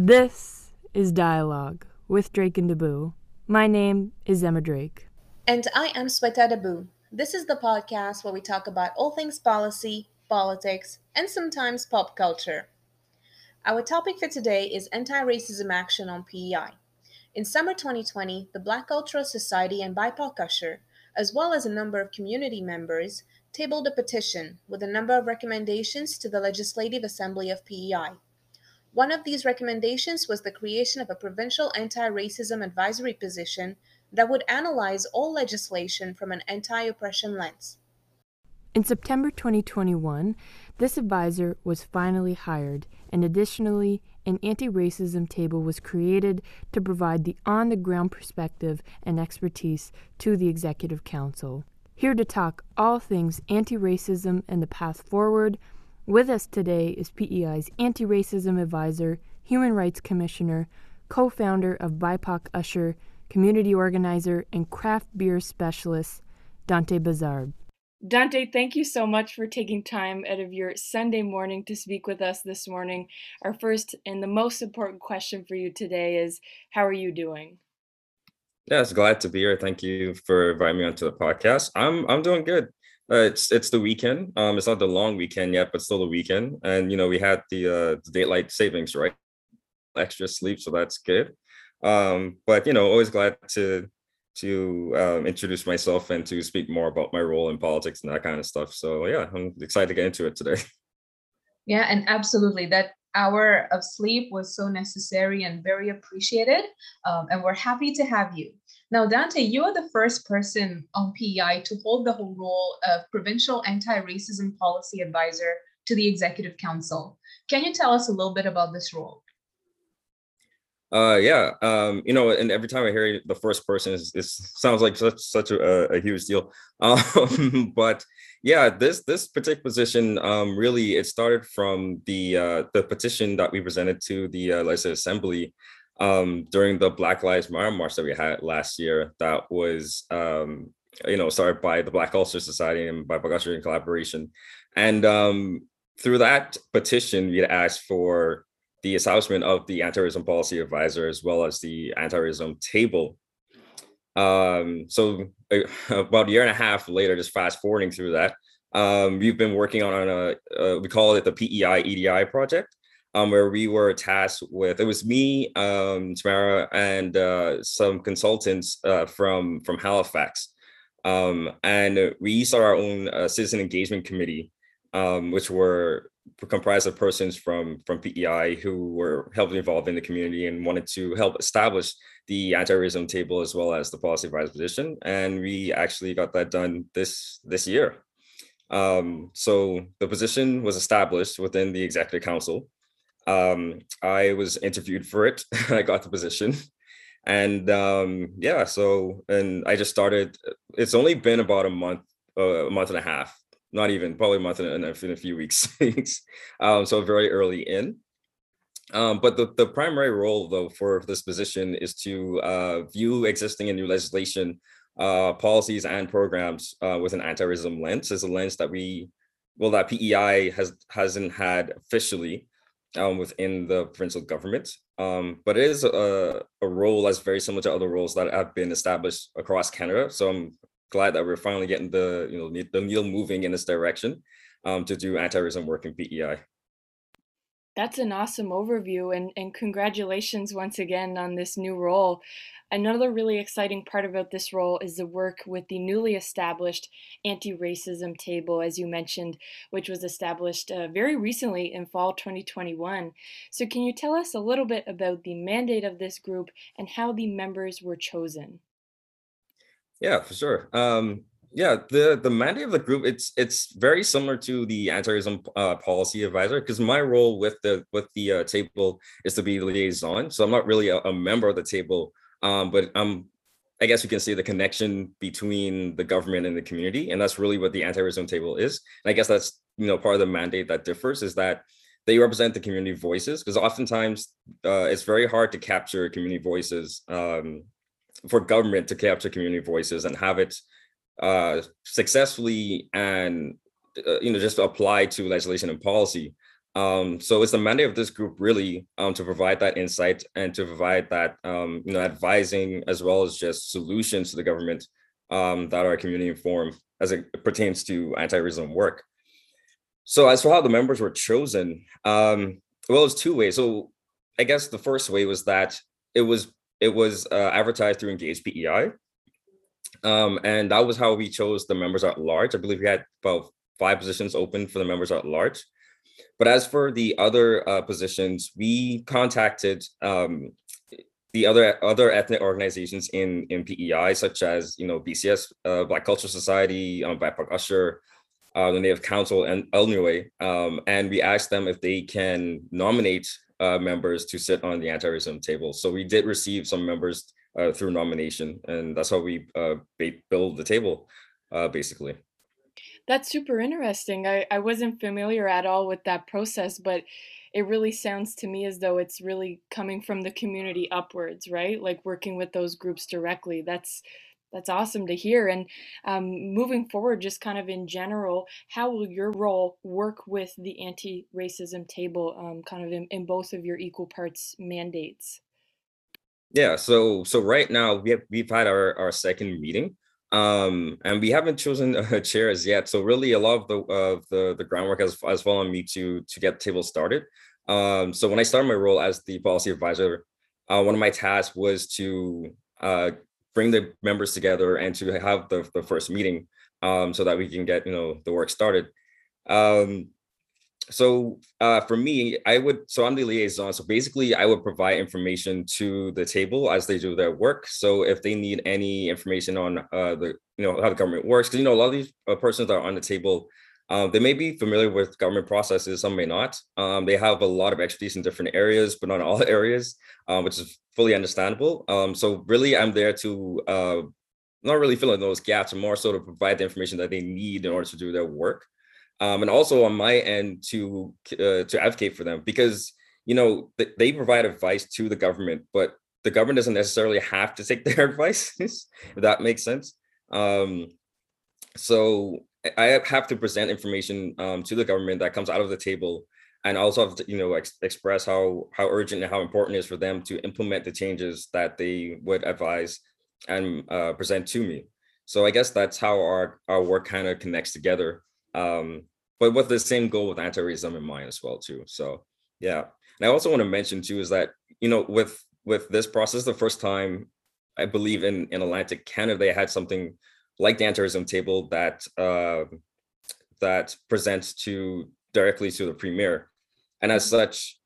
This is Dialogue with Drake and Dabu. My name is Emma Drake. And I am Sweta Dabu. This is the podcast where we talk about all things policy, politics, and sometimes pop culture. Our topic for today is anti racism action on PEI. In summer 2020, the Black Cultural Society and BIPOC USHR, as well as a number of community members, tabled a petition with a number of recommendations to the Legislative Assembly of PEI. One of these recommendations was the creation of a provincial anti racism advisory position that would analyze all legislation from an anti oppression lens. In September 2021, this advisor was finally hired, and additionally, an anti racism table was created to provide the on the ground perspective and expertise to the Executive Council. Here to talk all things anti racism and the path forward with us today is PEI's Anti Racism Advisor, Human Rights Commissioner, co founder of BIPOC USHR, community organizer, and craft beer specialist, Dante Bazard. Dante, thank you so much for taking time out of your Sunday morning to speak with us this morning. Our first and the most important question for you today is How are you doing? Yes, glad to be here. Thank you for inviting me onto the podcast. I'm I'm doing good. Uh, it's it's the weekend. Um, it's not the long weekend yet, but still the weekend. And you know, we had the uh daylight savings, right? Extra sleep, so that's good. Um, but you know, always glad to to um, introduce myself and to speak more about my role in politics and that kind of stuff. So yeah, I'm excited to get into it today. Yeah, and absolutely that hour of sleep was so necessary and very appreciated. Um, and we're happy to have you. Now, Dante, you are the first person on PEI to hold the whole role of provincial anti racism policy advisor to the Executive Council. Can you tell us a little bit about this role? Uh, yeah. Um, you know, and every time I hear the first person, it sounds like such such a, a huge deal. Um, but yeah, this this particular position, um, really, it started from the uh, the petition that we presented to the uh, Legislative Assembly um, during the Black Lives Matter march that we had last year. That was um, you know started by the Black Culture Society and by USHR in collaboration, and um, through that petition, we asked for the establishment of the anti-racism policy advisor as well as the anti-racism table. Um, so uh, about a year and a half later, just fast forwarding through that, um, we've been working on a, uh, we call it the PEI EDI project, um, where we were tasked with, it was me, um, Tamara, and uh, some consultants uh, from, from Halifax. Um, and we started our own uh, citizen engagement committee, um, which were comprised of persons from from PEI who were heavily involved in the community and wanted to help establish the anti-racism table as well as the policy advisor position. And we actually got that done this this year. Um, so the position was established within the executive council. Um, I was interviewed for it. I got the position. And um, yeah, so and I just started. It's only been about a month, uh, a month and a half not even probably a month and a, in a few weeks. um, so very early in. Um, but the, the primary role, though, for this position is to uh, view existing and new legislation, uh, policies, and programs uh, with an anti-racism lens. Is a lens that we, well, that PEI has hasn't had officially um, within the provincial government. Um, but it is a, a role that's very similar to other roles that have been established across Canada. So I'm glad that we're finally getting the you know the needle moving in this direction um, to do anti-racism work in PEI. That's an awesome overview, and, and congratulations once again on this new role. Another really exciting part about this role is the work with the newly established anti racism table, as you mentioned, which was established uh, very recently in fall 2021. So, can you tell us a little bit about the mandate of this group and how the members were chosen? Yeah, for sure. Um, yeah, the the mandate of the group it's it's very similar to the anti-racism uh, policy advisor because my role with the with the uh, table is to be liaison. So I'm not really a, a member of the table, um, but I'm I guess you can see the connection between the government and the community, and that's really what the anti-racism table is. And I guess that's you know part of the mandate that differs is that they represent the community voices because oftentimes uh, it's very hard to capture community voices um, for government to capture community voices and have it uh, successfully and uh, you know just apply to legislation and policy Um, so it's the mandate of this group really um, to provide that insight and to provide that um, you know advising as well as just solutions to the government um, that are community informed as it pertains to anti-racism work. So as for how the members were chosen, um, well, it's two ways. So I guess the first way was that it was it was uh, advertised through Engage PEI, um, and that was how we chose the members at large. I believe we had about five positions open for the members at large. But as for the other uh, positions, we contacted um, the other other ethnic organizations in in PEI, such as you know BCS, uh, Black Culture Society, um, BIPOC USHR, uh, the Native Council, and ULNUWE, um, and we asked them if they can nominate uh, members to sit on the anti-racism table. So we did receive some members uh, through nomination, and that's how we uh, build the table, uh, basically. That's super interesting. I, I wasn't familiar at all with that process, but it really sounds to me as though it's really coming from the community upwards, right? Like working with those groups directly. That's that's awesome to hear. And um, moving forward, just kind of in general, how will your role work with the anti-racism table, um, kind of in, in both of your equal parts mandates? Yeah. So so right now we have we've had our our second meeting um and we haven't chosen a chair as yet so really a lot of the uh, the the groundwork has, has fallen me to to get the table started um so when i started my role as the policy advisor uh, one of my tasks was to uh bring the members together and to have the, the first meeting um so that we can get you know the work started um so uh, for me, I would so I'm the liaison. So basically, I would provide information to the table as they do their work. So if they need any information on uh, the you know how the government works, because you know a lot of these uh, persons are on the table, um, they may be familiar with government processes. Some may not. Um, they have a lot of expertise in different areas, but not all areas, um, which is fully understandable. Um, so really, I'm there to uh, not really fill in those gaps, more so to provide the information that they need in order to do their work um, and also on my end to uh, to advocate for them because you know th- they provide advice to the government, but the government doesn't necessarily have to take their advice. if that makes sense. Um, so I have to present information um, to the government that comes out of the table, and also have to, you know ex- express how how urgent and how important it is for them to implement the changes that they would advise and uh, present to me. So I guess that's how our our work kind of connects together um, but with the same goal with anti-racism in mind as well too. So yeah, and I also want to mention too is that you know with with this process, the first time I believe in in Atlantic Canada they had something like the anti-racism table that uh, that presents to directly to the premier, and as such,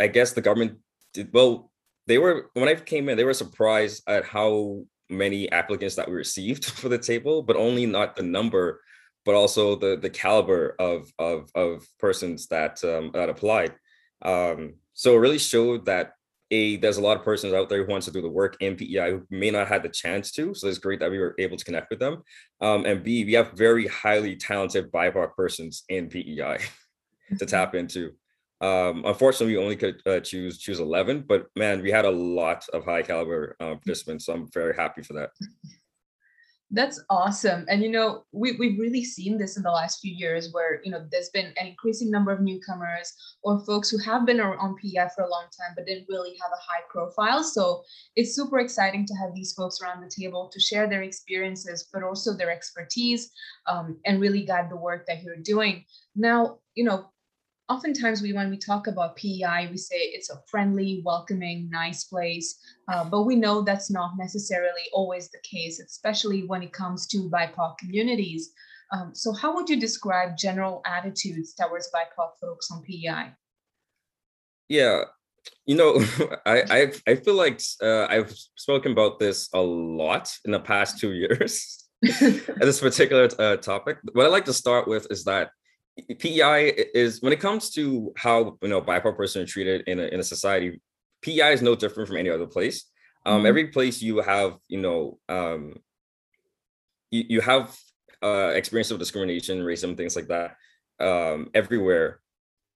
I guess the government did well. They were when I came in, they were surprised at how many applicants that we received for the table, but only not the number but also the the caliber of of of persons that um, that applied. Um, so it really showed that a there's a lot of persons out there who wants to do the work in PEI who may not have the chance to. So it's great that we were able to connect with them. Um, and B, we have very highly talented BIPOC persons in PEI to tap into. Um, unfortunately, we only could uh, choose choose 11, but man, we had a lot of high caliber uh, participants. So I'm very happy for that. That's awesome. And you know, we, we've really seen this in the last few years where, you know, there's been an increasing number of newcomers or folks who have been on PEI for a long time but didn't really have a high profile. So it's super exciting to have these folks around the table to share their experiences, but also their expertise um, and really guide the work that you're doing. Now, you know, oftentimes we when we talk about PEI, we say it's a friendly, welcoming, nice place, uh, but we know that's not necessarily always the case, especially when it comes to BIPOC communities. Um, so, how would you describe general attitudes towards BIPOC folks on PEI? Yeah, you know, I I, I feel like uh, I've spoken about this a lot in the past two years. At this particular uh, topic. What I like to start with is that PEI is when it comes to how you know BIPOC person are treated in a, in a society, PEI is no different from any other place. Um, mm-hmm. Every place you have, you know, um, you, you have uh, experience of discrimination, racism, things like that, um, everywhere.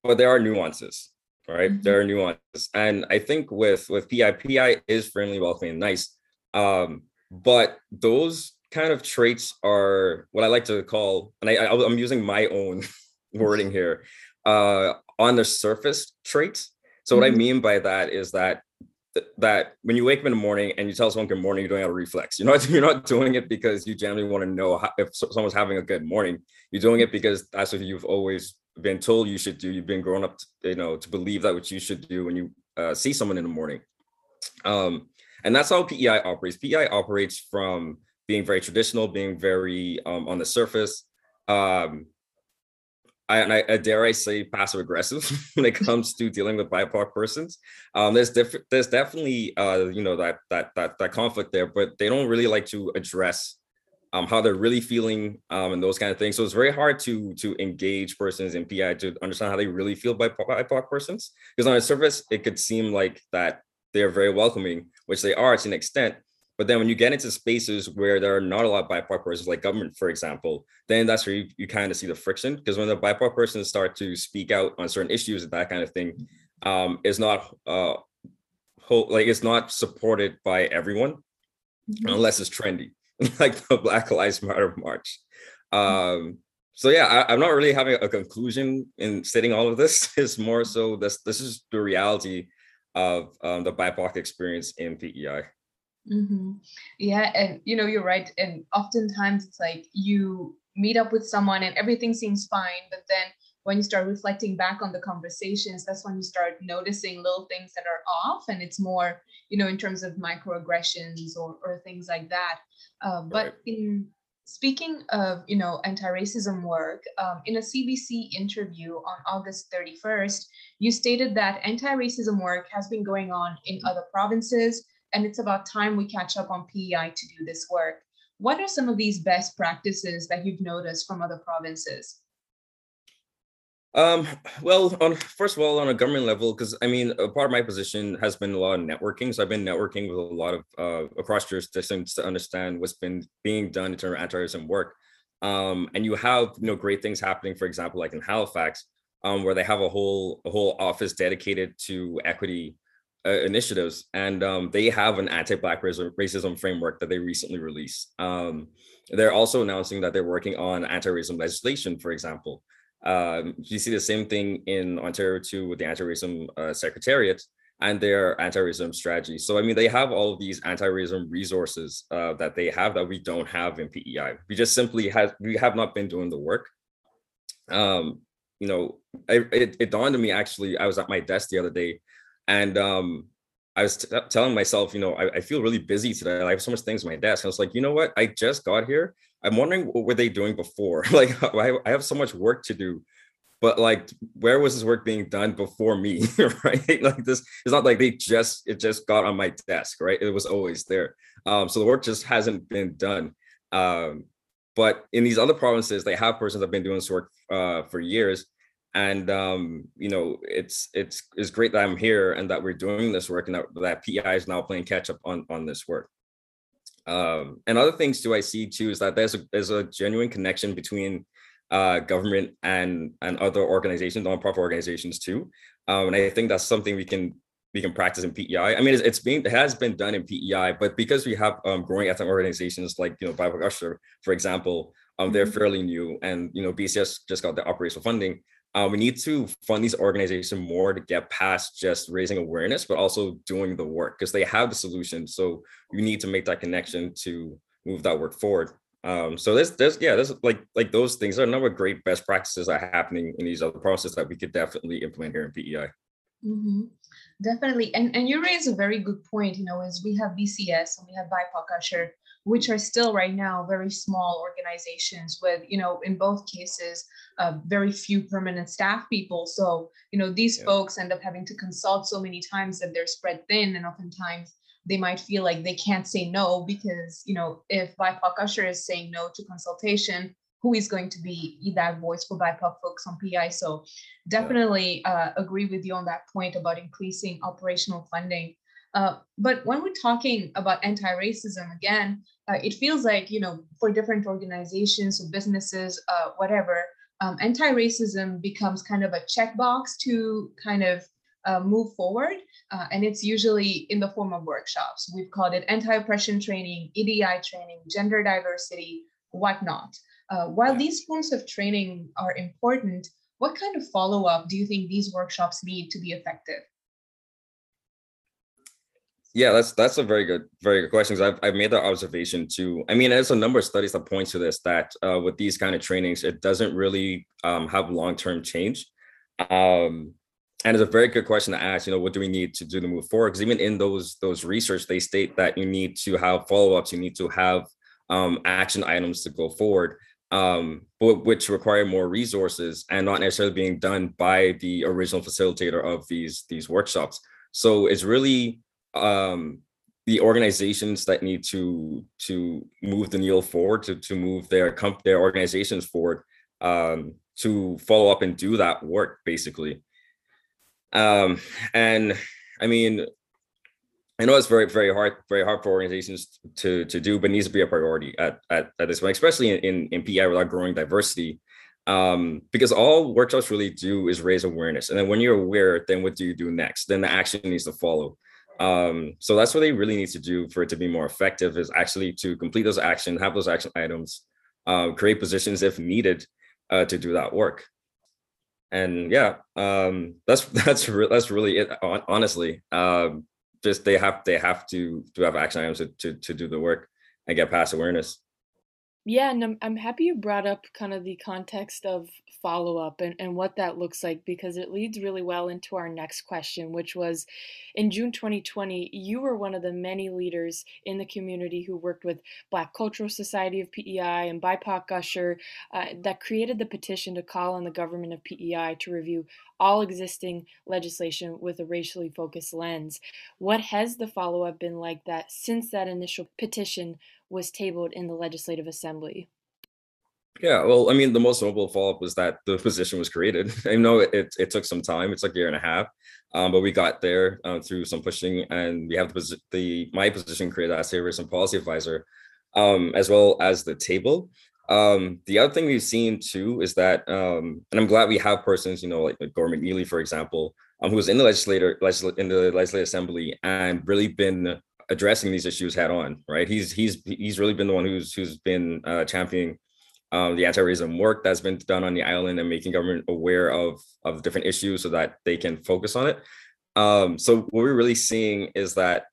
But there are nuances, right? Mm-hmm. There are nuances, and I think with with PEI, PEI is friendly, welcoming, and nice. Um, but those kind of traits are what I like to call, and I, I I'm using my own wording here, uh, on the surface traits. So what mm-hmm. I mean by that is that that when you wake up in the morning and you tell someone good morning, you're doing a reflex. You're not you're not doing it because you generally want to know how, if someone's having a good morning. You're doing it because that's what you've always been told you should do. You've been grown up, to, you know, to believe that what you should do when you uh, see someone in the morning. Um, and that's how PEI operates. PEI operates from being very traditional, being very um, on the surface. Um, I, and I, I, dare I say passive aggressive when it comes to dealing with BIPOC persons. Um, there's different, there's definitely uh, you know that that that that conflict there, but they don't really like to address um, how they're really feeling um, and those kind of things. So it's very hard to to engage persons in PI to understand how they really feel by BIPOC persons. Because on the surface, it could seem like that they're very welcoming, which they are to an extent. But then when you get into spaces where there are not a lot of BIPOC persons, like government, for example, then that's where you, you kind of see the friction. Because when the BIPOC persons start to speak out on certain issues and that kind of thing, um, is not uh, whole, like it's not supported by everyone mm-hmm. unless it's trendy, like the Black Lives Matter march. Um, so yeah, I, am not really having a conclusion in stating all of this. It's more so this this is the reality of um, the BIPOC experience in PEI. Mm-hmm. Yeah, and you know you're right. And oftentimes it's like you meet up with someone and everything seems fine, but then when you start reflecting back on the conversations, that's when you start noticing little things that are off, and it's more you know in terms of microaggressions or or things like that. Uh, but right. in speaking of you know anti-racism work um, in a cbc interview on august 31st you stated that anti-racism work has been going on in other provinces and it's about time we catch up on PEI to do this work. What are some of these best practices that you've noticed from other provinces? Um, well, on first of all, on a government level, because I mean, a part of my position has been a lot of networking. So I've been networking with a lot of uh, across jurisdictions to understand what's been being done in terms of anti-racism work. Um, and you have you know great things happening, for example, like in Halifax, um, where they have a whole a whole office dedicated to equity uh, initiatives, and um, they have an anti-black racism framework that they recently released. Um, they're also announcing that they're working on anti-racism legislation, for example. Um, you see the same thing in Ontario too with the anti-racism uh, secretariat and their anti-racism strategy. So I mean, they have all of these anti-racism resources uh, that they have that we don't have in PEI. We just simply have we have not been doing the work. Um, you know, I, it, it dawned on me actually. I was at my desk the other day and um, I was t- telling myself, you know, I, I, feel really busy today. I have so much things on my desk. And I was like, you know what? I just got here. I'm wondering what were they doing before? like, I, I have so much work to do. But like, where was this work being done before me? right? Like this, it's not like they just it just got on my desk, right? It was always there. Um, so the work just hasn't been done. Um, but in these other provinces, they have persons that have been doing this work uh, for years and um, you know it's it's it's great that i'm here and that we're doing this work and that, that pi is now playing catch up on on this work um, and other things too i see too is that there's a there's a genuine connection between uh, government and and other organizations nonprofit organizations too um, and i think that's something we can we can practice in PEI. I mean, it's, it's been it has been done in PEI, but because we have um, growing ethnic organizations like you know BIPOC USHR, for example, um, they're mm-hmm. fairly new, and you know BCS just got the operational funding uh, we need to fund these organizations more to get past just raising awareness, but also doing the work because they have the solution. So you need to make that connection to move that work forward. Um, so there's, there's, yeah, there's like, like those things. There are a number of great best practices that are happening in these other processes that we could definitely implement here in PEI. Mm-hmm. Definitely, and and you raise a very good point. You know, as we have BCS and we have BIPOC which are still right now very small organizations with, you know, in both cases, uh, very few permanent staff people. So, you know, these yeah. folks end up having to consult so many times that they're spread thin, and oftentimes they might feel like they can't say no because, you know, if BIPOC USHR is saying no to consultation, who is going to be that voice for BIPOC folks on PI? So, definitely uh, agree with you on that point about increasing operational funding. Uh, but when we're talking about anti-racism again, uh, it feels like you know for different organizations or businesses uh, whatever um, anti-racism becomes kind of a checkbox to kind of uh, move forward uh, and it's usually in the form of workshops. We've called it anti-oppression training edi training gender diversity whatnot. Uh, while these forms of training are important what kind of follow-up do you think these workshops need to be effective? Yeah, that's that's a very good, very good question. I've I've made that observation too. I mean, there's a number of studies that point to this that uh, with these kind of trainings, it doesn't really um, have long term change. Um, and it's a very good question to ask. You know, what do we need to do to move forward? Because even in those those research, they state that you need to have follow ups. You need to have um, action items to go forward, um, but which require more resources and not necessarily being done by the original facilitator of these these workshops. So it's really um, the organizations that need to to move the needle forward to to move their comp their organizations forward um, to follow up and do that work basically. Um, and i mean i know it's very very hard very hard for organizations to to do but needs to be a priority at at, at this point especially in, in in pi without growing diversity. Um, because all workshops really do is raise awareness and then when you're aware then what do you do next? Then the action needs to follow um, so that's what they really need to do for it to be more effective is actually to complete those action, have those action items, um, create positions if needed uh, to do that work. And yeah, um, that's that's re- that's really it. Honestly, um, just they have they have to to have action items to, to to do the work and get past awareness. Yeah, and I'm, I'm happy you brought up kind of the context of follow up and, and what that looks like because it leads really well into our next question, which was in June 2020, you were one of the many leaders in the community who worked with Black Cultural Society of PEI and BIPOC USHR uh, that created the petition to call on the government of PEI to review all existing legislation with a racially focused lens. What has the follow up been like that since that initial petition was tabled in the Legislative Assembly? Yeah, well, I mean, the most notable follow up was that the position was created. I know it, it, it, took some time; it's like a year and a half, um, but we got there uh, through some pushing, and we have the, the my position created as a race and policy advisor, um, as well as the table. Um, the other thing we've seen too is that, um, and I'm glad we have persons, you know, like, like McNeilly, for example, um, who was in the legislator, legisl- in the legislative assembly, and really been addressing these issues head on. Right? He's he's he's really been the one who's who's been uh, championing um, the anti-racism work that's been done on the island and making government aware of of different issues so that they can focus on it. Um, so what we're really seeing is that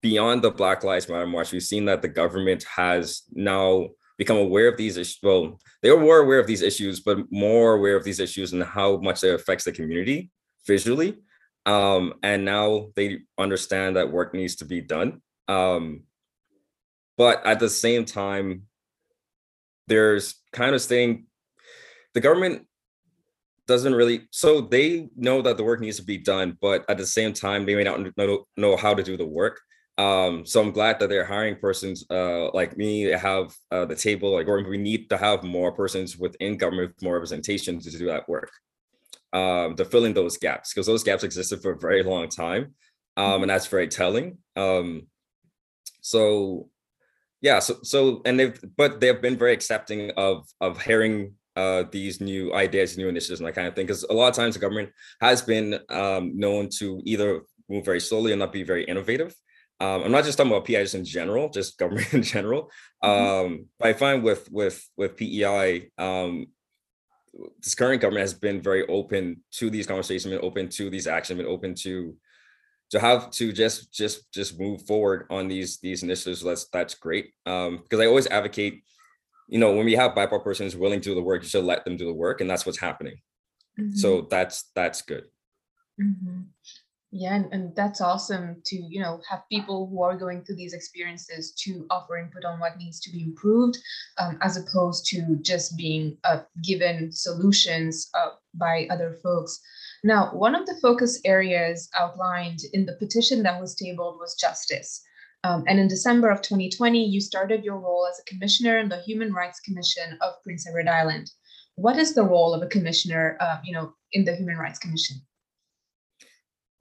beyond the Black Lives Matter march, we've seen that the government has now become aware of these issues. Well, they were aware of these issues, but more aware of these issues and how much it affects the community visually. Um, and now they understand that work needs to be done. Um, but at the same time, there's kind of staying the government doesn't really so they know that the work needs to be done but at the same time they may not know, know how to do the work. Um so i'm glad that they're hiring persons uh like me. To have uh, the table like or we need to have more persons within government with more representation to do that work um to fill in those gaps because those gaps existed for a very long time um and that's very telling um so yeah so so and they've but they've been very accepting of of hearing uh, these new ideas new initiatives and that kind of thing because a lot of times the government has been um, known to either move very slowly and not be very innovative um, i'm not just talking about PEIs in general just government in general mm-hmm. um, but i find with with with pei um, this current government has been very open to these conversations been open to these actions been open to to have to just just just move forward on these these initiatives that's that's great um because i always advocate you know when we have bipoc persons willing to do the work you should let them do the work and that's what's happening mm-hmm. so that's that's good mm-hmm. Yeah and, and that's awesome to you know have people who are going through these experiences to offer input on what needs to be improved um, as opposed to just being uh, given solutions uh, by other folks now, one of the focus areas outlined in the petition that was tabled was justice. Um, and in December of 2020, you started your role as a commissioner in the Human Rights Commission of Prince Edward Island. What is the role of a commissioner, uh, you know, in the Human Rights Commission?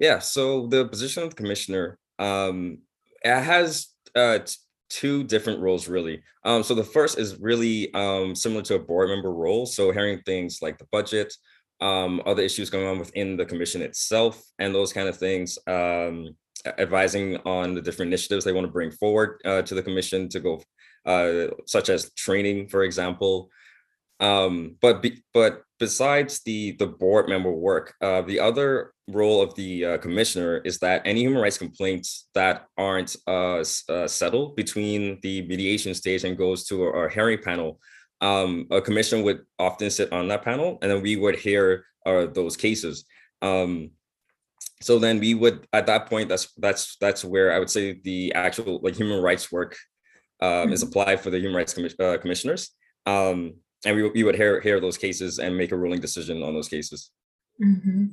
Yeah, so the position of commissioner um, has uh, two different roles really. Um, so the first is really um, similar to a board member role. So hearing things like the budget, um, other issues going on within the commission itself, and those kind of things. Um, advising on the different initiatives they want to bring forward uh, to the commission to go, uh, such as training, for example. Um, but be, but besides the the board member work, uh, the other role of the uh, commissioner is that any human rights complaints that aren't uh, uh, settled between the mediation stage and goes to our hearing panel, um, a commissioner would often sit on that panel, and then we would hear uh, those cases. Um, so then we would at that point that's that's that's where I would say the actual like human rights work um, mm-hmm. is applied for the human rights uh, commissioners. And we, we would hear hear those cases and make a ruling decision on those cases. Mm-hmm.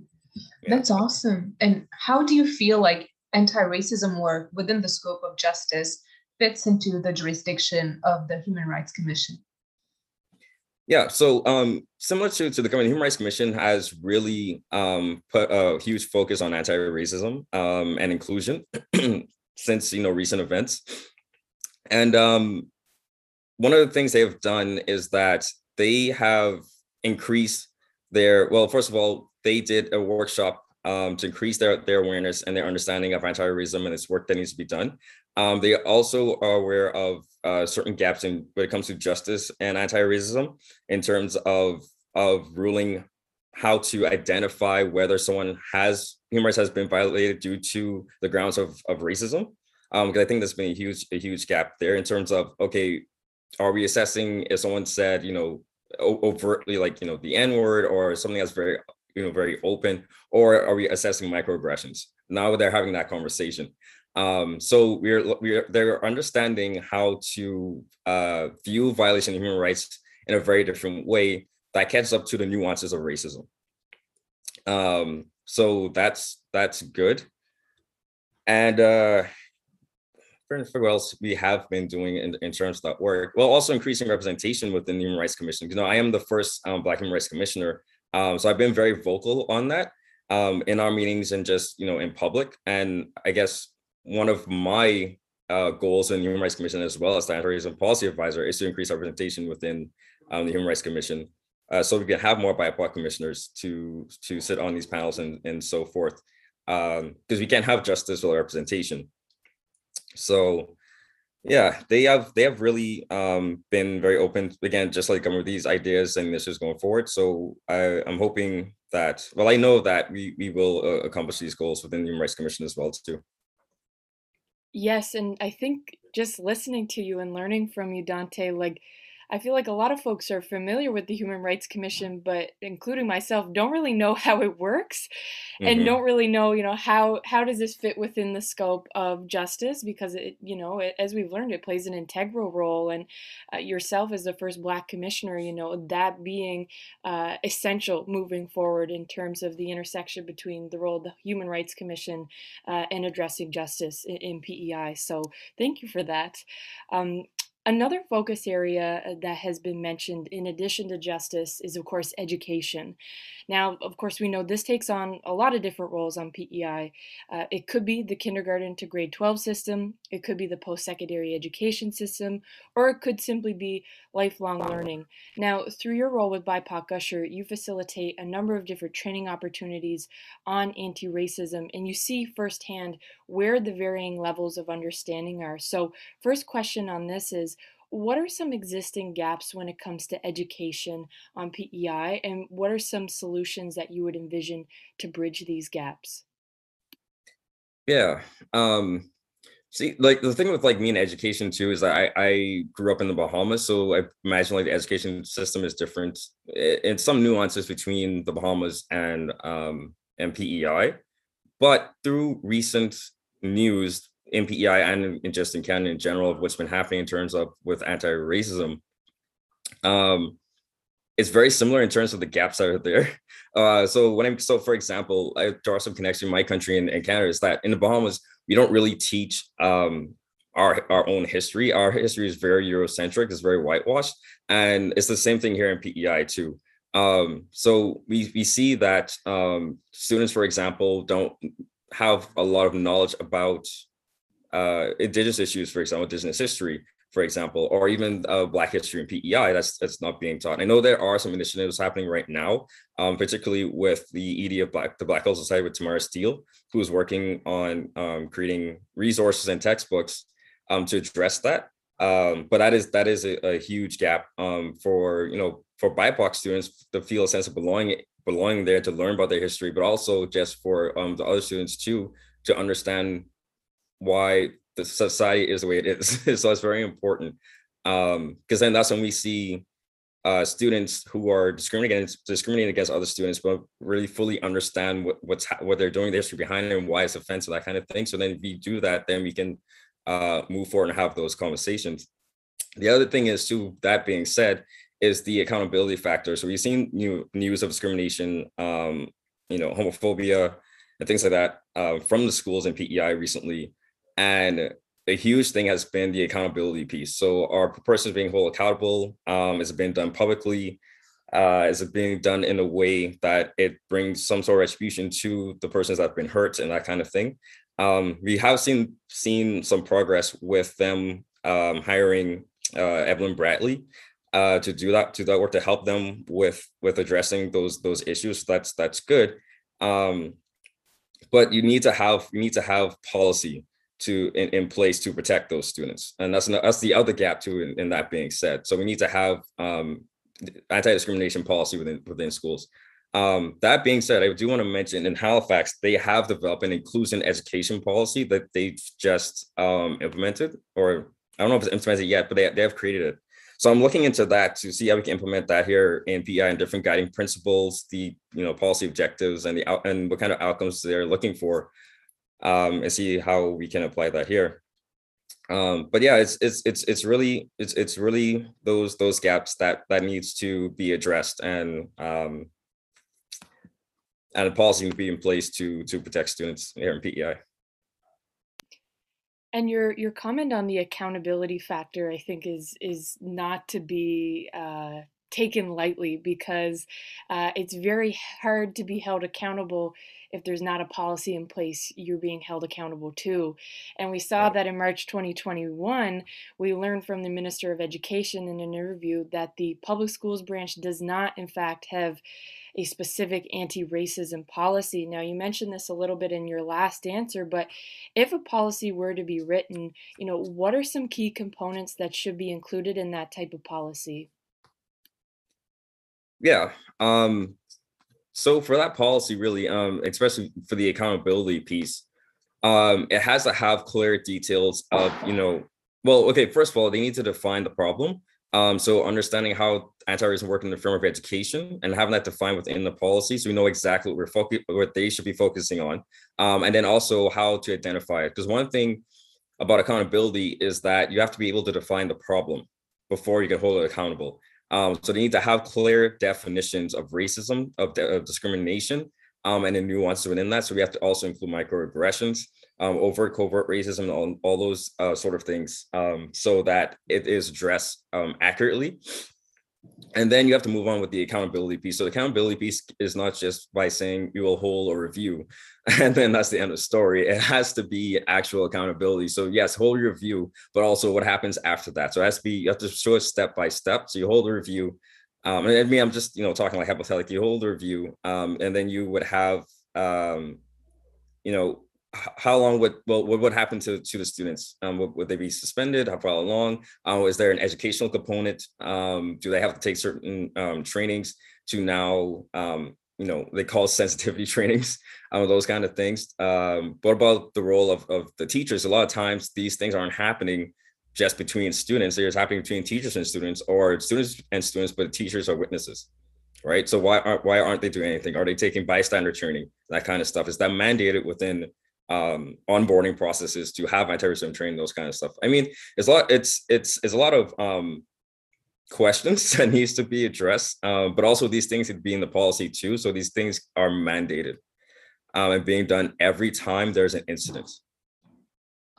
Yeah. That's awesome. And how do you feel like anti-racism work within the scope of justice fits into the jurisdiction of the Human Rights Commission? Yeah, so um, similar to, to the Human Rights Commission has really um, put a huge focus on anti-racism um, and inclusion since you know recent events. And um, one of the things they have done is that they have increased their well, first of all, they did a workshop um, to increase their, their awareness and their understanding of anti-racism and its work that needs to be done. Um, they also are aware of uh, certain gaps in when it comes to justice and anti-racism in terms of of ruling how to identify whether someone has human rights has been violated due to the grounds of, of racism. Um, because I think there's been a huge a huge gap there in terms of okay, are we assessing if someone said you know overtly like you know the N word or something that's very you know very open, or are we assessing microaggressions? Now they're having that conversation. Um, so we're we're they're understanding how to uh, view violation of human rights in a very different way that catches up to the nuances of racism. Um, so that's that's good. And uh, to what else we have been doing in, in terms of that work. Well, also increasing representation within the Human Rights Commission. You know, I am the first um, Black Human Rights Commissioner, um, so I've been very vocal on that um, in our meetings and just you know in public. And I guess one of my uh, goals in the Human Rights Commission, as well as the Anti-Racism Policy Advisor, is to increase representation within um, the Human Rights Commission, uh, so we can have more BIPOC commissioners to to sit on these panels and and so forth. Because um, we can't have justice without representation. So, yeah, they have they have really um, been very open again, just like with these ideas and this is going forward. So I, I'm hoping that well, I know that we we will uh, accomplish these goals within the Human Rights Commission as well too. Yes, and I think just listening to you and learning from you, Dante, like I feel like a lot of folks are familiar with the Human Rights Commission, but including myself, don't really know how it works and mm-hmm. don't really know, you know, how how does this fit within the scope of justice because it, you know, it, as we've learned it plays an integral role and uh, yourself as the first black commissioner, you know, that being uh, essential moving forward in terms of the intersection between the role of the Human Rights Commission uh, and addressing justice in, in, PEI. So, thank you for that. Um, Another focus area uh, that has been mentioned in addition to justice is, of course, education. Now, of course, we know this takes on a lot of different roles on PEI. Uh, it could be the kindergarten to grade 12 system, it could be the post secondary education system, or it could simply be lifelong learning. Now, through your role with BIPOC USHR, you facilitate a number of different training opportunities on anti racism, and you see firsthand where the varying levels of understanding are. So, first question on this is what are some existing gaps when it comes to education on PEI, and what are some solutions that you would envision to bridge these gaps? Yeah. Um, see, like the thing with like me and education too is that I, I grew up in the Bahamas, so I imagine like the education system is different in some nuances between the Bahamas and um, and PEI. But through recent news, in PEI and in just in Canada in general of what's been happening in terms of with anti-racism. Um, it's very similar in terms of the gaps that are there. Uh, so when I'm so for example, I draw some connection in my country and, and Canada is that in the Bahamas, we don't really teach um, our our own history. Our history is very Eurocentric, it's very whitewashed. And it's the same thing here in PEI too. Um, so we we see that um, students, for example, don't have a lot of knowledge about uh, indigenous issues, for example, indigenous history, for example, or even uh, Black history and PEI, that's that's not being taught. I know there are some initiatives happening right now, um, particularly with the ED of Black, the Black Cultural Society with Tamara Steele, who is working on um, creating resources and textbooks um, to address that. Um, but that is that is a, a huge gap um, for you know for BIPOC students to feel a sense of belonging belonging there to learn about their history, but also just for um, the other students too to understand why the society is the way it is. so it's very important because um, then that's when we see uh, students who are discriminating against discriminating against other students, but really fully understand what, what's what they're doing, the history behind it, and why it's offensive, that kind of thing. So then, if we do that, then we can uh, move forward and have those conversations. The other thing is, too, that being said, is the accountability factor. So we've seen new news of discrimination, um, you know, homophobia, and things like that uh, from the schools and PEI recently, and a huge thing has been the accountability piece. So our persons being held accountable um, is being done publicly. Uh, is it being done in a way that it brings some sort of retribution to the persons that have been hurt and that kind of thing? Um, we have seen seen some progress with them um, hiring uh, Evelyn Bradley uh, to do that to that work to help them with with addressing those those issues. That's that's good. Um, but you need to have you need to have policy to in, in place to protect those students and that's that's the other gap too in, in that being said so we need to have um, anti-discrimination policy within within schools um, that being said i do want to mention in halifax they have developed an inclusion education policy that they've just um, implemented or i don't know if it's implemented yet but they, they have created it so i'm looking into that to see how we can implement that here in PEI and different guiding principles the you know policy objectives and the out and what kind of outcomes they're looking for um, and see how we can apply that here. Um, but yeah, it's it's it's it's really it's it's really those those gaps that that needs to be addressed and um, and a policy to be in place to to protect students here in PEI. And your your comment on the accountability factor, I think, is is not to be uh, taken lightly because uh, it's very hard to be held accountable if there's not a policy in place you're being held accountable to. And we saw that in March 2021, we learned from the Minister of Education in an interview that the public schools branch does not, in fact, have a specific anti racism policy. Now, you mentioned this a little bit in your last answer, but if a policy were to be written, you know, what are some key components that should be included in that type of policy? Yeah. Um, so for that policy, really, um, especially for the accountability piece, um, it has to have clear details of, you know, well, okay, first of all, they need to define the problem. Um, so understanding how anti-racism work in the framework of education and having that defined within the policy, so we know exactly what we're focusing, what they should be focusing on, um, and then also how to identify it. Because one thing about accountability is that you have to be able to define the problem before you can hold it accountable. Um, so they need to have clear definitions of racism, of, de- of discrimination, um, and the nuances within that. So we have to also include microaggressions, um, overt, covert racism, all, all those uh, sort of things, um, so that it is addressed um, accurately and then you have to move on with the accountability piece. So the accountability piece is not just by saying you will hold a review, and then that's the end of the story. It has to be actual accountability. So yes, hold your review, but also what happens after that. So it has to be you have to show it step by step. So you hold a review. Um, and I mean, I'm just you know talking like hypothetically. You hold a review, um, and then you would have um, you know how long would well what would happen to to the students? Um would, would they be suspended? How far along? Uh, is there an educational component? Um do they have to take certain um trainings to now um you know they call sensitivity trainings um those kind of things? What about the role of, of the teachers? A lot of times these things aren't happening just between students. They're happening between teachers and students or students and students but teachers are witnesses right? So why aren't why aren't they doing anything? Are they taking bystander training? That kind of stuff. Is that mandated within um, onboarding processes to have anti-racism training, those kind of stuff. I mean, it's a lot. It's it's it's a lot of um, questions that needs to be addressed, uh, but also these things would be in the policy too. So these things are mandated um, and being done every time there's an incident.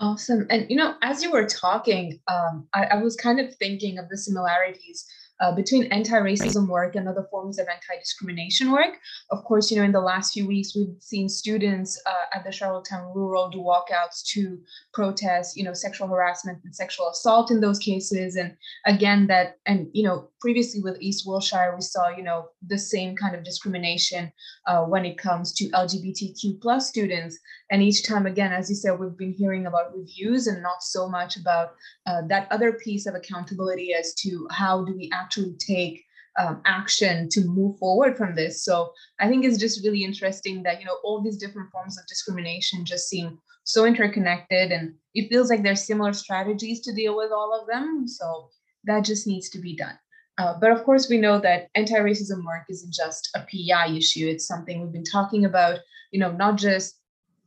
Awesome. And you know, as you were talking, um, I, I was kind of thinking of the similarities uh, between anti-racism work and other forms of anti-discrimination work. Of course, you know, in the last few weeks, we've seen students uh, at the Charlottetown Rural do walkouts to protest, you know, sexual harassment and sexual assault in those cases. And again, that, and, you know, previously with East Wiltshire, we saw, you know, the same kind of discrimination uh, when it comes to LGBTQ plus students. And each time, again, as you said, we've been hearing about reviews and not so much about uh, that other piece of accountability as to how do we actually take um, action to move forward from this. So I think it's just really interesting that you know all these different forms of discrimination just seem so interconnected, and it feels like there's similar strategies to deal with all of them. So that just needs to be done. Uh, but of course, we know that anti-racism work isn't just a PEI issue. It's something we've been talking about, you know, not just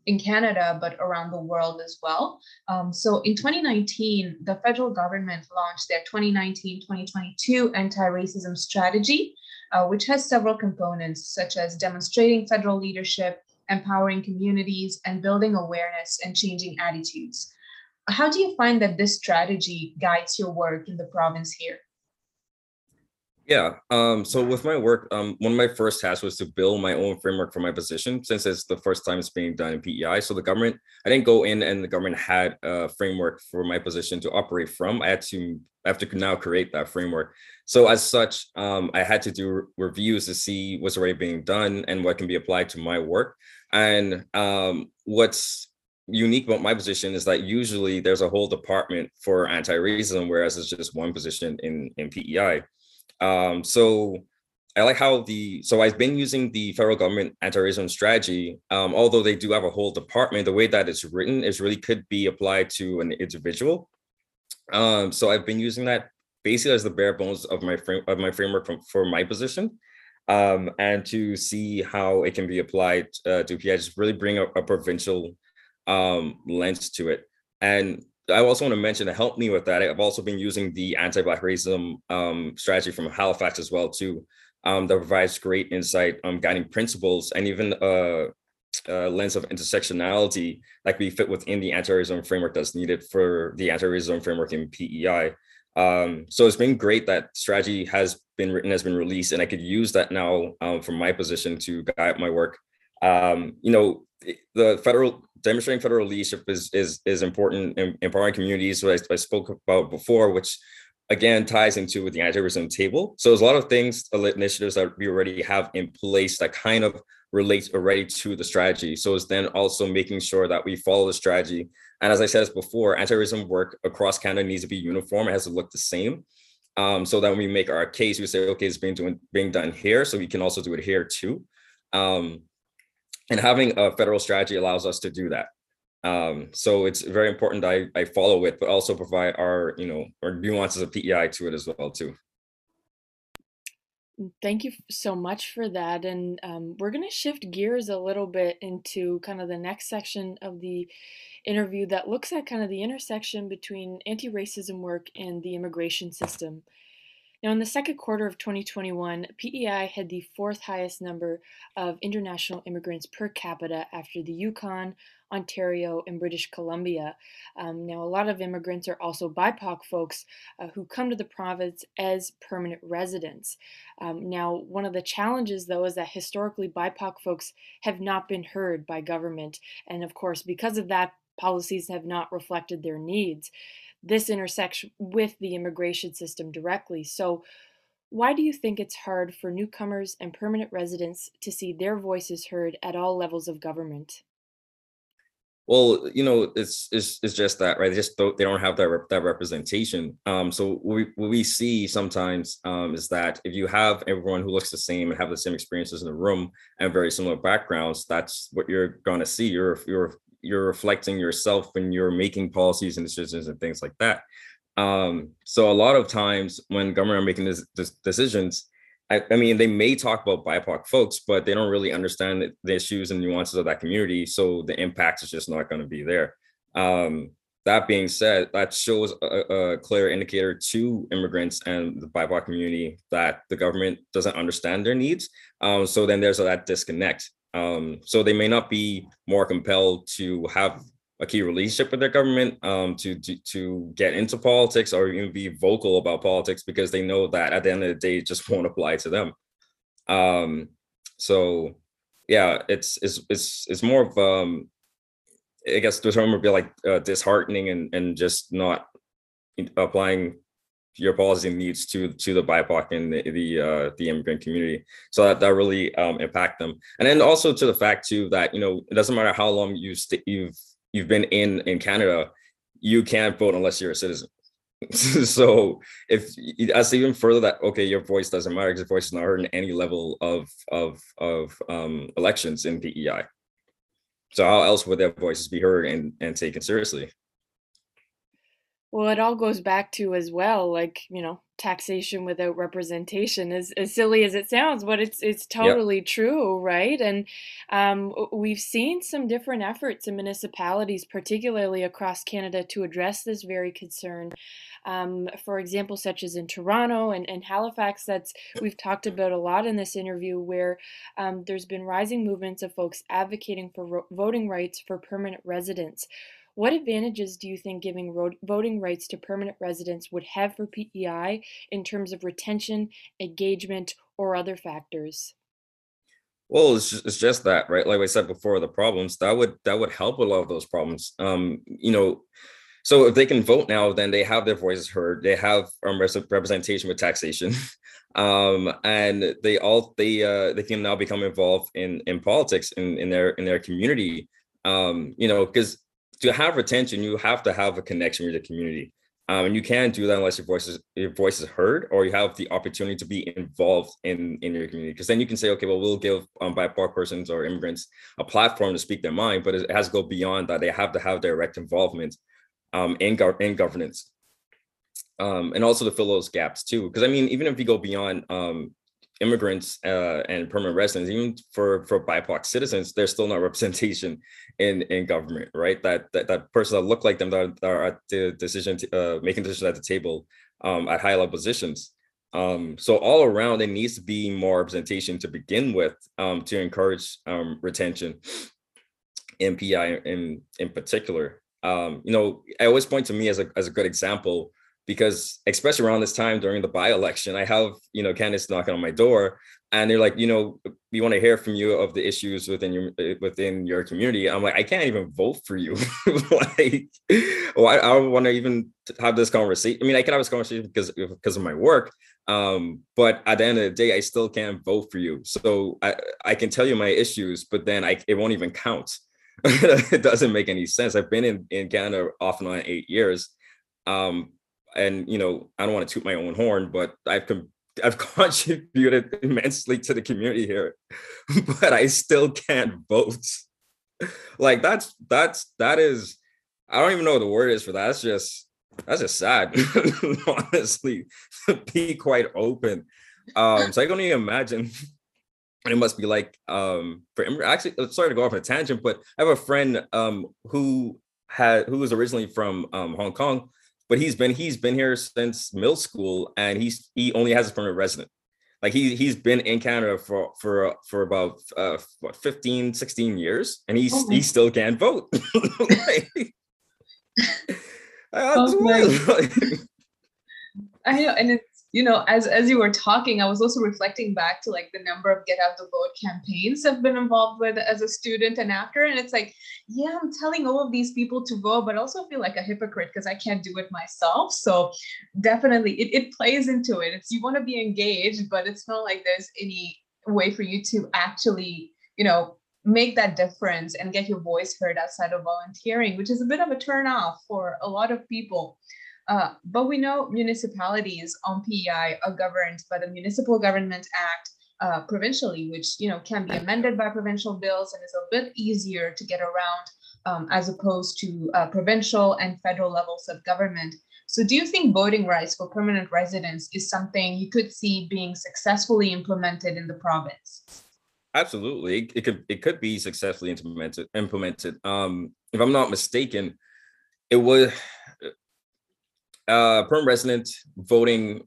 in Canada, but around the world as well. Um, so in 2019, the federal government launched their 2019-2022 anti-racism strategy, uh, which has several components such as demonstrating federal leadership, empowering communities, and building awareness and changing attitudes. How do you find that this strategy guides your work in the province here? Yeah. Um, so with my work, um, one of my first tasks was to build my own framework for my position since it's the first time it's being done in PEI. So the government, I didn't go in and the government had a framework for my position to operate from. I had to I have to now create that framework. So as such, um, I had to do reviews to see what's already being done and what can be applied to my work. And um, what's unique about my position is that usually there's a whole department for anti-racism, whereas it's just one position in, in PEI. Um, so I like how the so I've been using the federal government anti-racism strategy. Um, although they do have a whole department, the way that it's written is really could be applied to an individual. Um, so I've been using that basically as the bare bones of my frame of my framework from, for my position. Um, and to see how it can be applied uh, to PEI, just really bring a, a provincial um, lens to it. And I also want to mention to help me with that. I've also been using the anti-black racism um, strategy from Halifax as well too. Um, that provides great insight on guiding principles and even a, a lens of intersectionality that can be fit within the anti-racism framework that's needed for the anti-racism framework in PEI. Um, so it's been great that strategy has been written, has been released, and I could use that now um, from my position to guide my work. Um, you know, the federal demonstrating federal leadership is is is important in empowering communities, what I, I spoke about before, which again ties into with the anti-racism table. So there's a lot of things, initiatives that we already have in place that kind of relate already to the strategy. So it's then also making sure that we follow the strategy. And as I said before, anti-racism work across Canada needs to be uniform. It has to look the same. Um, so that when we make our case, we say, okay, it's being doing being done here, so we can also do it here too. Um, and having a federal strategy allows us to do that. Um, so it's very important I, I follow it, but also provide our, you know, our nuances of PEI to it as well too. Thank you so much for that. And um, we're going to shift gears a little bit into kind of the next section of the interview that looks at kind of the intersection between anti racism work and the immigration system. Now, in the second quarter of 2021, PEI had the fourth highest number of international immigrants per capita after the Yukon, Ontario, and British Columbia. Um, now, a lot of immigrants are also BIPOC folks uh, who come to the province as permanent residents. Um, now, one of the challenges, though, is that historically BIPOC folks have not been heard by government. And of course, because of that, policies have not reflected their needs this intersects with the immigration system directly. So, why do you think it's hard for newcomers and permanent residents to see their voices heard at all levels of government? Well, you know, it's it's, it's just that, right? They just don't, they don't have that rep, that representation. Um, so what we, what we see sometimes um, is that if you have everyone who looks the same and have the same experiences in the room and very similar backgrounds, that's what you're going to see. You're you're you're reflecting yourself when you're making policies and decisions and things like that. Um, so a lot of times when government are making this, this decisions, I, I, mean, they may talk about BIPOC folks, but they don't really understand the issues and nuances of that community. So the impact is just not going to be there. Um, that being said, that shows a, a, clear indicator to immigrants and the BIPOC community that the government doesn't understand their needs. Um, so then there's that disconnect. Um, so they may not be more compelled to have a key relationship with their government um, to, to to get into politics or even be vocal about politics because they know that at the end of the day it just won't apply to them. Um, so yeah, it's it's it's it's more of um, I guess the term would be like uh, disheartening and and just not applying your policy needs to to the BIPOC and the the, uh, the immigrant community. So that that really um, impact them, and then also to the fact too that you know it doesn't matter how long you st- you've you've been in in Canada, you can't vote unless you're a citizen. so if as even further that okay, your voice doesn't matter because your voice is not heard in any level of of of um, elections in PEI. So how else would their voices be heard and and taken seriously? Well, it all goes back to as well, like, you know, taxation without representation, as, as silly as it sounds, but it's it's totally yep. true, right? And um, we've seen some different efforts in municipalities, particularly across Canada, to address this very concern. Um, for example, such as in Toronto and, and Halifax, that's we've talked about a lot in this interview, where um, there's been rising movements of folks advocating for ro- voting rights for permanent residents. What advantages do you think giving voting rights to permanent residents would have for PEI in terms of retention, engagement, or other factors? Well, it's just, it's just that, right? Like I said before, the problems that would that would help a lot of those problems. Um, you know, so if they can vote now, then they have their voices heard. They have um, representation with taxation, um, and they all they uh, they can now become involved in in politics in in their in their community. Um, you know, because to have retention, you have to have a connection with the community. Um, and you can't do that unless your voice is your voice is heard or you have the opportunity to be involved in in your community. Because then you can say, okay, well, we'll give um, BIPOC persons or immigrants a platform to speak their mind, but it has to go beyond that. They have to have direct involvement um, in go- in governance, um, and also to fill those gaps too. Because I mean, even if you go beyond um, immigrants uh, and permanent residents, even for for BIPOC citizens, there's still no representation in in government, right? That that, that person that look like them that are at the decision uh, making decisions at the table um, at high level positions. Um, so all around, it needs to be more representation to begin with um, to encourage um, retention in PEI in in particular. Um, you know, I always point to me as a as a good example because especially around this time during the by-election, I have, you know, candidates knocking on my door and they're like, you know, we want to hear from you of the issues within your within your community. I'm like, I can't even vote for you. like, well, I, I don't want to even have this conversation. I mean, I can have this conversation because because of my work. Um, but at the end of the day, I still can't vote for you. So I, I can tell you my issues, but then I it won't even count. it doesn't make any sense. I've been in, in Canada off and on eight years. Um, and you know, I don't want to toot my own horn, but I've com- I've contributed immensely to the community here, but I still can't vote. Like that's that's that is I don't even know what the word is for that. That's just that's just sad, honestly. Be quite open. Um, so I can only imagine it must be like um for actually sorry to go off on a tangent, but I have a friend um who had who was originally from um Hong Kong but he's been he's been here since middle school and he's he only has a permanent resident. Like he he's been in canada for for for about uh what 15 16 years and he's oh he still can't vote. Like, oh I know, and it's you know, as as you were talking, I was also reflecting back to like the number of get out the vote campaigns I've been involved with as a student and after. And it's like, yeah, I'm telling all of these people to vote, but also feel like a hypocrite because I can't do it myself. So definitely it, it plays into it. It's you want to be engaged, but it's not like there's any way for you to actually, you know, make that difference and get your voice heard outside of volunteering, which is a bit of a turnoff for a lot of people. Uh, but we know municipalities on PEI are governed by the Municipal Government Act uh, provincially, which you know can be amended by provincial bills and is a bit easier to get around um, as opposed to uh, provincial and federal levels of government. So, do you think voting rights for permanent residents is something you could see being successfully implemented in the province? Absolutely, it could it could be successfully implemented. Implemented. Um, if I'm not mistaken, it was uh, permanent resident voting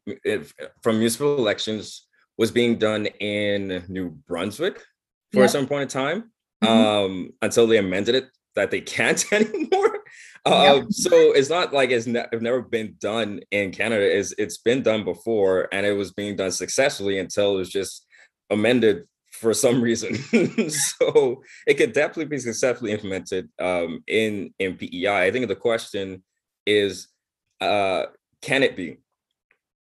from municipal elections was being done in New Brunswick for yeah. some point in time mm-hmm. um, until they amended it that they can't anymore. Uh, so it's not like it's ne- never been done in Canada. Is it's been done before, and it was being done successfully until it was just amended for some reason. so it could definitely be successfully implemented um, in in PEI. I think the question is, uh, can it be?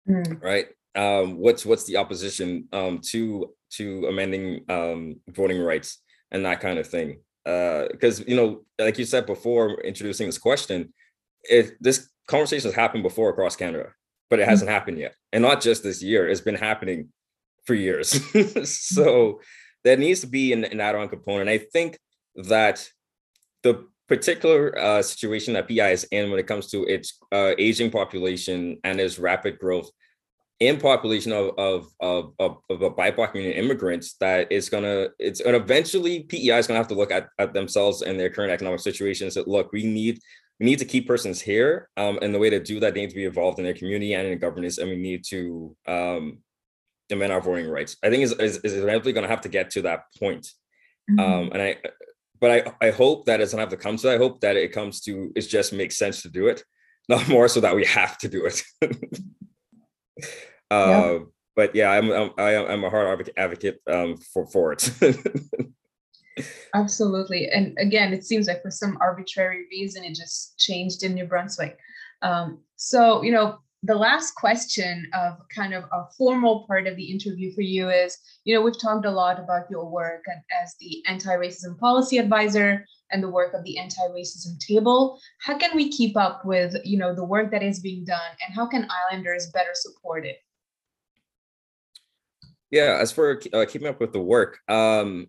Mm. Right. Um, what's what's the opposition um, to to amending um, voting rights and that kind of thing? Because uh, you know, like you said before, introducing this question, if this conversation has happened before across Canada, but it mm. hasn't happened yet, and not just this year. It's been happening for years. so there needs to be an, an add-on component. I think that the particular uh, situation that PEI is in when it comes to its uh, aging population and its rapid growth in population of of of of, of a BIPOC community immigrants that is gonna it's and eventually PEI is gonna have to look at, at themselves and their current economic situations. That look, we need we need to keep persons here, um, and the way to do that they need to be involved in their community and in governance, and we need to um, amend our voting rights. I think is is, is eventually going to have to get to that point. Mm-hmm. Um, and I, but I I hope that it doesn't have to come to. That. I hope that it comes to it just makes sense to do it, not more so that we have to do it. uh, yeah. But yeah, I'm I'm I'm a hard advocate um, for for it. Absolutely, and again, it seems like for some arbitrary reason, it just changed in New Brunswick. Um, so you know, the last question of kind of a formal part of the interview for you is you know we've talked a lot about your work and as the anti-racism policy advisor and the work of the anti-racism table. How can we keep up with you know the work that is being done and how can islanders better support it? Yeah as for uh, keeping up with the work um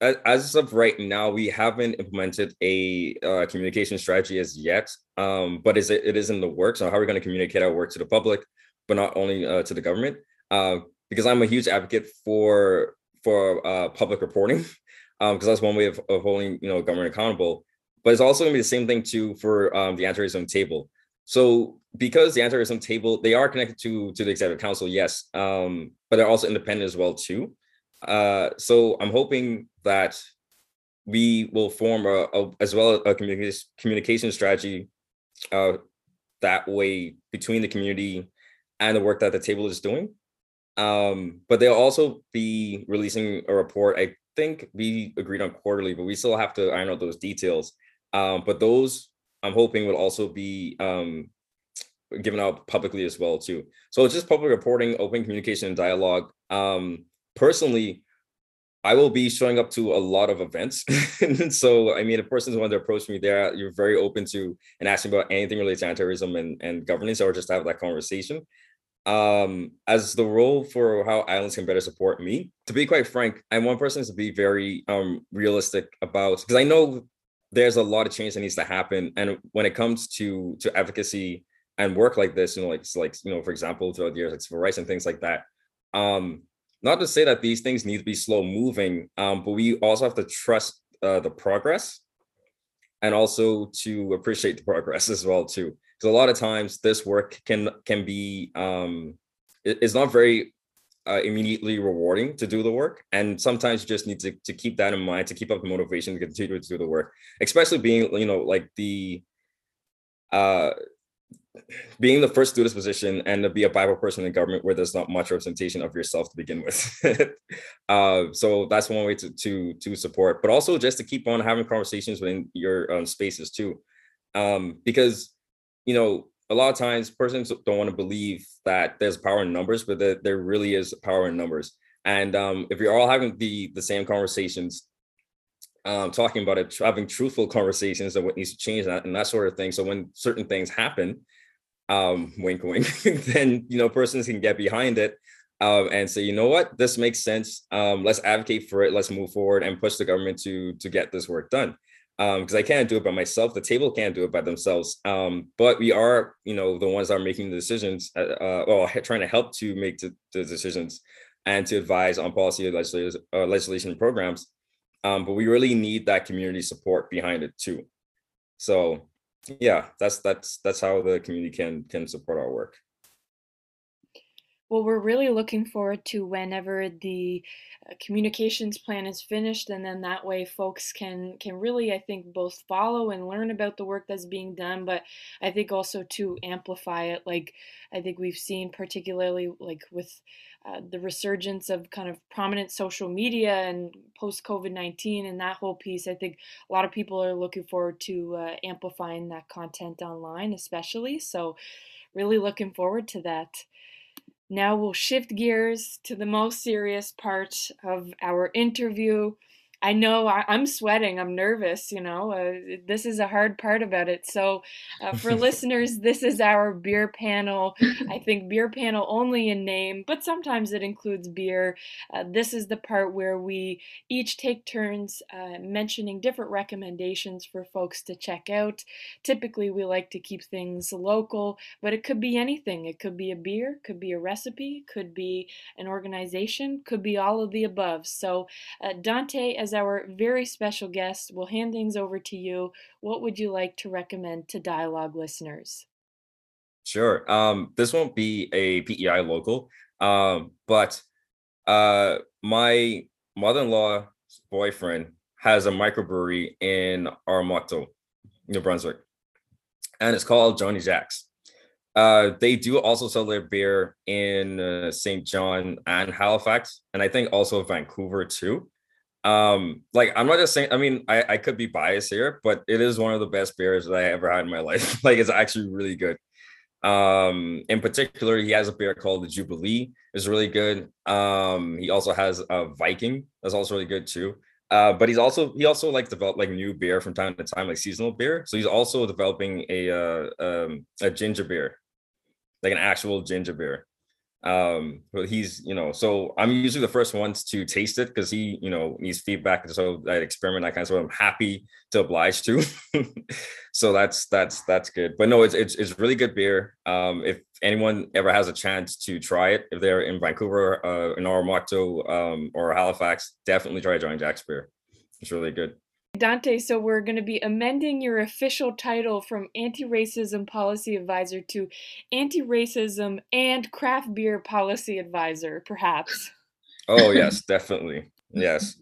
as of right now, we haven't implemented a uh, communication strategy as yet, um, but is it, it is in the works. So how we're we going to communicate our work to the public, but not only uh, to the government? Uh, because I'm a huge advocate for for uh, public reporting, because um, that's one way of, of holding you know government accountable. But it's also going to be the same thing too for um, the anti-racism table. So because the anti-racism table, they are connected to to the executive council, yes, um, but they're also independent as well too. Uh, so I'm hoping that we will form a, a as well a communication communication strategy uh, that way between the community and the work that the table is doing. Um, but they'll also be releasing a report. I think we agreed on quarterly, but we still have to iron out those details. Um, but those I'm hoping will also be um, given out publicly as well too. So it's just public reporting, open communication, and dialogue. Um, personally, I will be showing up to a lot of events. so, I mean, if person's wanting to approach me there, you're very open to and asking about anything related to anti-racism and, and governance or just have that conversation. Um, as the role for how islands can better support me, to be quite frank, I want persons to be very um realistic about because I know there's a lot of change that needs to happen. And when it comes to to advocacy and work like this, you know, like like you know, for example, throughout the years, like civil rights and things like that, um, not to say that these things need to be slow moving, um, but we also have to trust uh, the progress and also to appreciate the progress as well too. Because a lot of times this work can can be um, it's not very uh, immediately rewarding to do the work, and sometimes you just need to to keep that in mind to keep up the motivation to continue to do the work, especially being you know like the uh being the first to this position and to be a BIPOC person in government where there's not much representation of yourself to begin with. uh, so that's one way to, to, to support, but also just to keep on having conversations within your um, spaces too. Um, because, you know, a lot of times persons don't want to believe that there's power in numbers, but that there really is power in numbers. And um, if you're all having the, the same conversations, um, talking about it, having truthful conversations and what needs to change that and that sort of thing. So when certain things happen, um, wink, wink, then you know persons can get behind it um, and say, you know what, this makes sense. Um, let's advocate for it. Let's move forward and push the government to to get this work done. Because um, I can't do it by myself. The table can't do it by themselves. Um, but we are, you know, the ones that are making the decisions. Uh, uh, well, trying to help to make the, the decisions and to advise on policy legislation, uh, legislation programs. Um, but we really need that community support behind it too. So yeah that's that's that's how the community can can support our work Well, we're really looking forward to whenever the uh, communications plan is finished, and then that way folks can can really, I think, both follow and learn about the work that's being done, but I think also to amplify it. Like I think we've seen, particularly like with uh, the resurgence of kind of prominent social media and post COVID 19 and that whole piece, I think a lot of people are looking forward to uh, amplifying that content online, especially. So, really looking forward to that. Now we'll shift gears to the most serious part of our interview. I know I, am sweating. I'm nervous. You know, uh, this is a hard part about it. So, uh, for listeners, this is our beer panel. I think beer panel only in name, but sometimes it includes beer. Uh, this is the part where we each take turns uh, mentioning different recommendations for folks to check out. Typically, we like to keep things local, but it could be anything. It could be a beer, could be a recipe, could be an organization, could be all of the above. So, uh, Dante, as as our very special guest, we'll hand things over to you. What would you like to recommend to dialogue listeners? Sure. Um, this won't be a PEI local, um, but uh, my mother-in-law's boyfriend has a microbrewery in Oromocto, New Brunswick, and it's called Johnny Jack's. Uh, they do also sell their beer in uh, St. John and Halifax, and I think also Vancouver too um like i'm not just saying i mean I, I could be biased here but it is one of the best beers that i ever had in my life. Like it's actually really good. Um in particular he has a beer called the jubilee. Is really good. Um he also has a viking. That's also really good too. Uh but he's also he also like develop like new beer from time to time like seasonal beer. So he's also developing a uh um a ginger beer like an actual ginger beer um but he's you know so i'm usually the first ones to taste it because he you know needs feedback so that experiment i kind of so i'm happy to oblige to. So that's that's that's good. But no it's, it's it's really good beer. Um if anyone ever has a chance to try it if they're in vancouver uh in Oromocto, um or halifax definitely try johnny jack's beer. It's really good Dante, so we're going to be amending your official title from Anti Racism Policy Advisor to Anti Racism and Craft Beer Policy Advisor, perhaps. Oh, yes, definitely. Yes.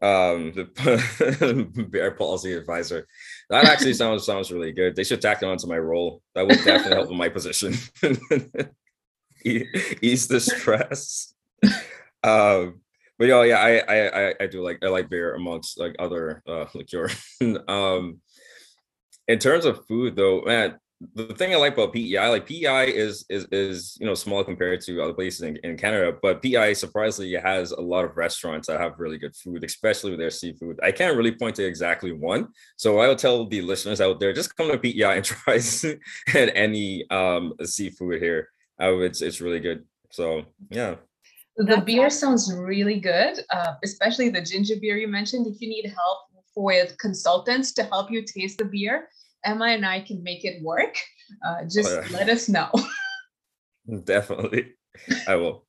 Um, the beer policy advisor. That actually sounds sounds really good. They should tack it onto my role. That would definitely help with my position. Ease the stress. Um, but yeah, yeah, I, I I do like I like beer amongst like other uh liqueur. um in terms of food though, man, the thing I like about PEI, like PEI is is is you know small compared to other places in, in Canada, but PEI surprisingly has a lot of restaurants that have really good food, especially with their seafood. I can't really point to exactly one, so I will tell the listeners out there just come to PEI and try any um seafood here. Uh, it's it's really good. So yeah. The beer sounds really good, uh, especially the ginger beer you mentioned. If you need help with consultants to help you taste the beer, Emma and I can make it work. Uh, just oh, yeah. let us know. Definitely, I will.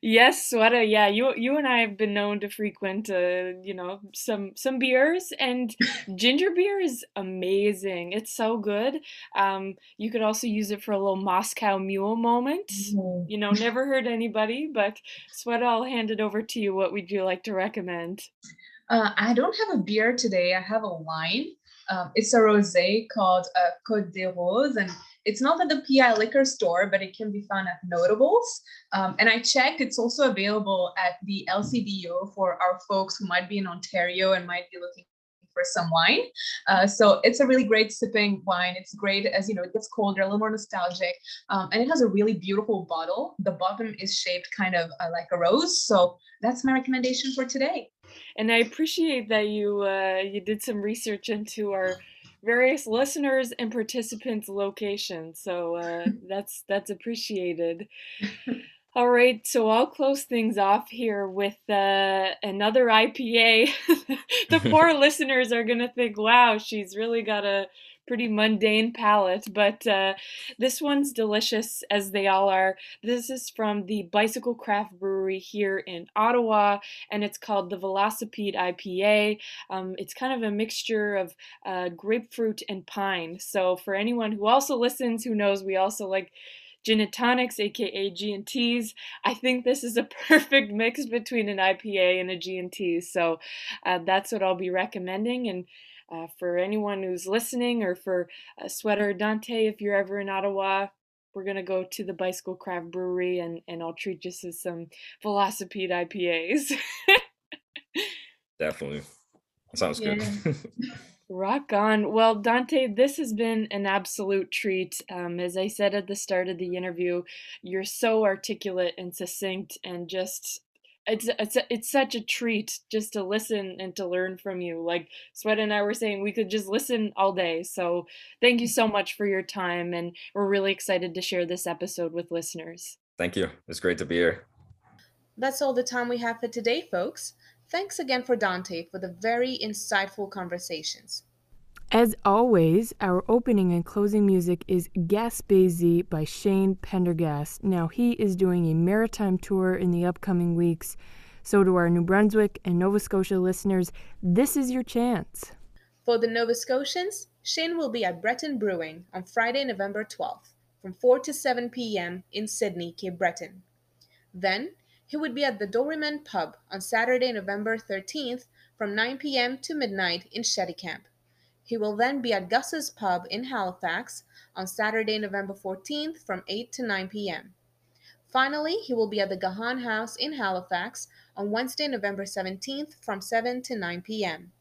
Yes, Sweta. Yeah, you you and I have been known to frequent, uh, you know, some some beers, and ginger beer is amazing. It's so good. Um, you could also use it for a little Moscow Mule moment. Mm-hmm. You know, never heard anybody, but Sweta, I'll hand it over to you. What would you like to recommend? Uh, I don't have a beer today. I have a wine. Um, it's a rosé called uh, Côte des Roses, and it's not at the PEI liquor store, but it can be found at Notables. Um, and I checked, it's also available at the LCBO for our folks who might be in Ontario and might be looking for some wine. Uh, so it's a really great sipping wine. It's great as you know, it gets colder, a little more nostalgic, um, and it has a really beautiful bottle. The bottom is shaped kind of uh, like a rose. So that's my recommendation for today. And I appreciate that you uh, you did some research into our various listeners and participants' locations. So uh, that's that's appreciated. All right, so I'll close things off here with uh, another IPA. the poor listeners are gonna think, "Wow, she's really got a pretty mundane palate, but uh, this one's delicious as they all are. This is from the Bicycle Craft Brewery here in Ottawa, and it's called the Velocipede IPA. Um, it's kind of a mixture of uh, grapefruit and pine. So for anyone who also listens, who knows, we also like gin and tonics, aka G&Ts. I think this is a perfect mix between an IPA and a G&T. So uh, that's what I'll be recommending. And uh, for anyone who's listening, or for uh, Sweater Dante, if you're ever in Ottawa, we're gonna go to the Bicycle Craft Brewery, and and I'll treat you to some Velocipede IPAs. Definitely, sounds yeah. good. Rock on. Well, Dante, this has been an absolute treat. Um, as I said at the start of the interview, you're so articulate and succinct and just it's it's it's such a treat just to listen and to learn from you. Like Sweta and I were saying, we could just listen all day. So thank you so much for your time, and we're really excited to share this episode with listeners. Thank you. It's great to be here. That's all the time we have for today, folks. Thanks again for Dante for the very insightful conversations. As always, our opening and closing music is Gaspésie by Shane Pendergast. Now, he is doing a maritime tour in the upcoming weeks. So, to our New Brunswick and Nova Scotia listeners, this is your chance. For the Nova Scotians, Shane will be at Breton Brewing on Friday, November 12th from 4 to 7 p.m. in Sydney, Cape Breton. Then, he would be at the Doryman Pub on Saturday, November 13th from 9 p.m. to midnight in Camp. He will then be at Gus's Pub in Halifax on Saturday, November 14th from 8 to 9 p.m. Finally, he will be at the Gahan House in Halifax on Wednesday, November 17th from 7 to 9 p.m.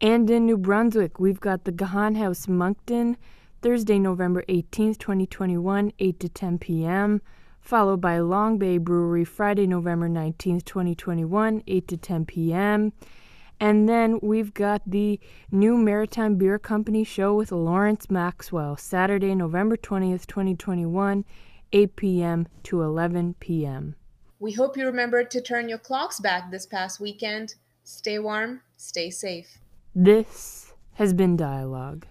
And in New Brunswick, we've got the Gahan House Moncton, Thursday, November 18th, 2021, 8 to 10 p.m., followed by Long Bay Brewery, Friday, November 19th, 2021, 8 to 10 p.m. And then we've got the new Maritime Beer Company show with Lawrence Maxwell, Saturday, November 20th, 2021, 8 p.m. to 11 p.m. We hope you remembered to turn your clocks back this past weekend. Stay warm, stay safe. This has been Dialogue.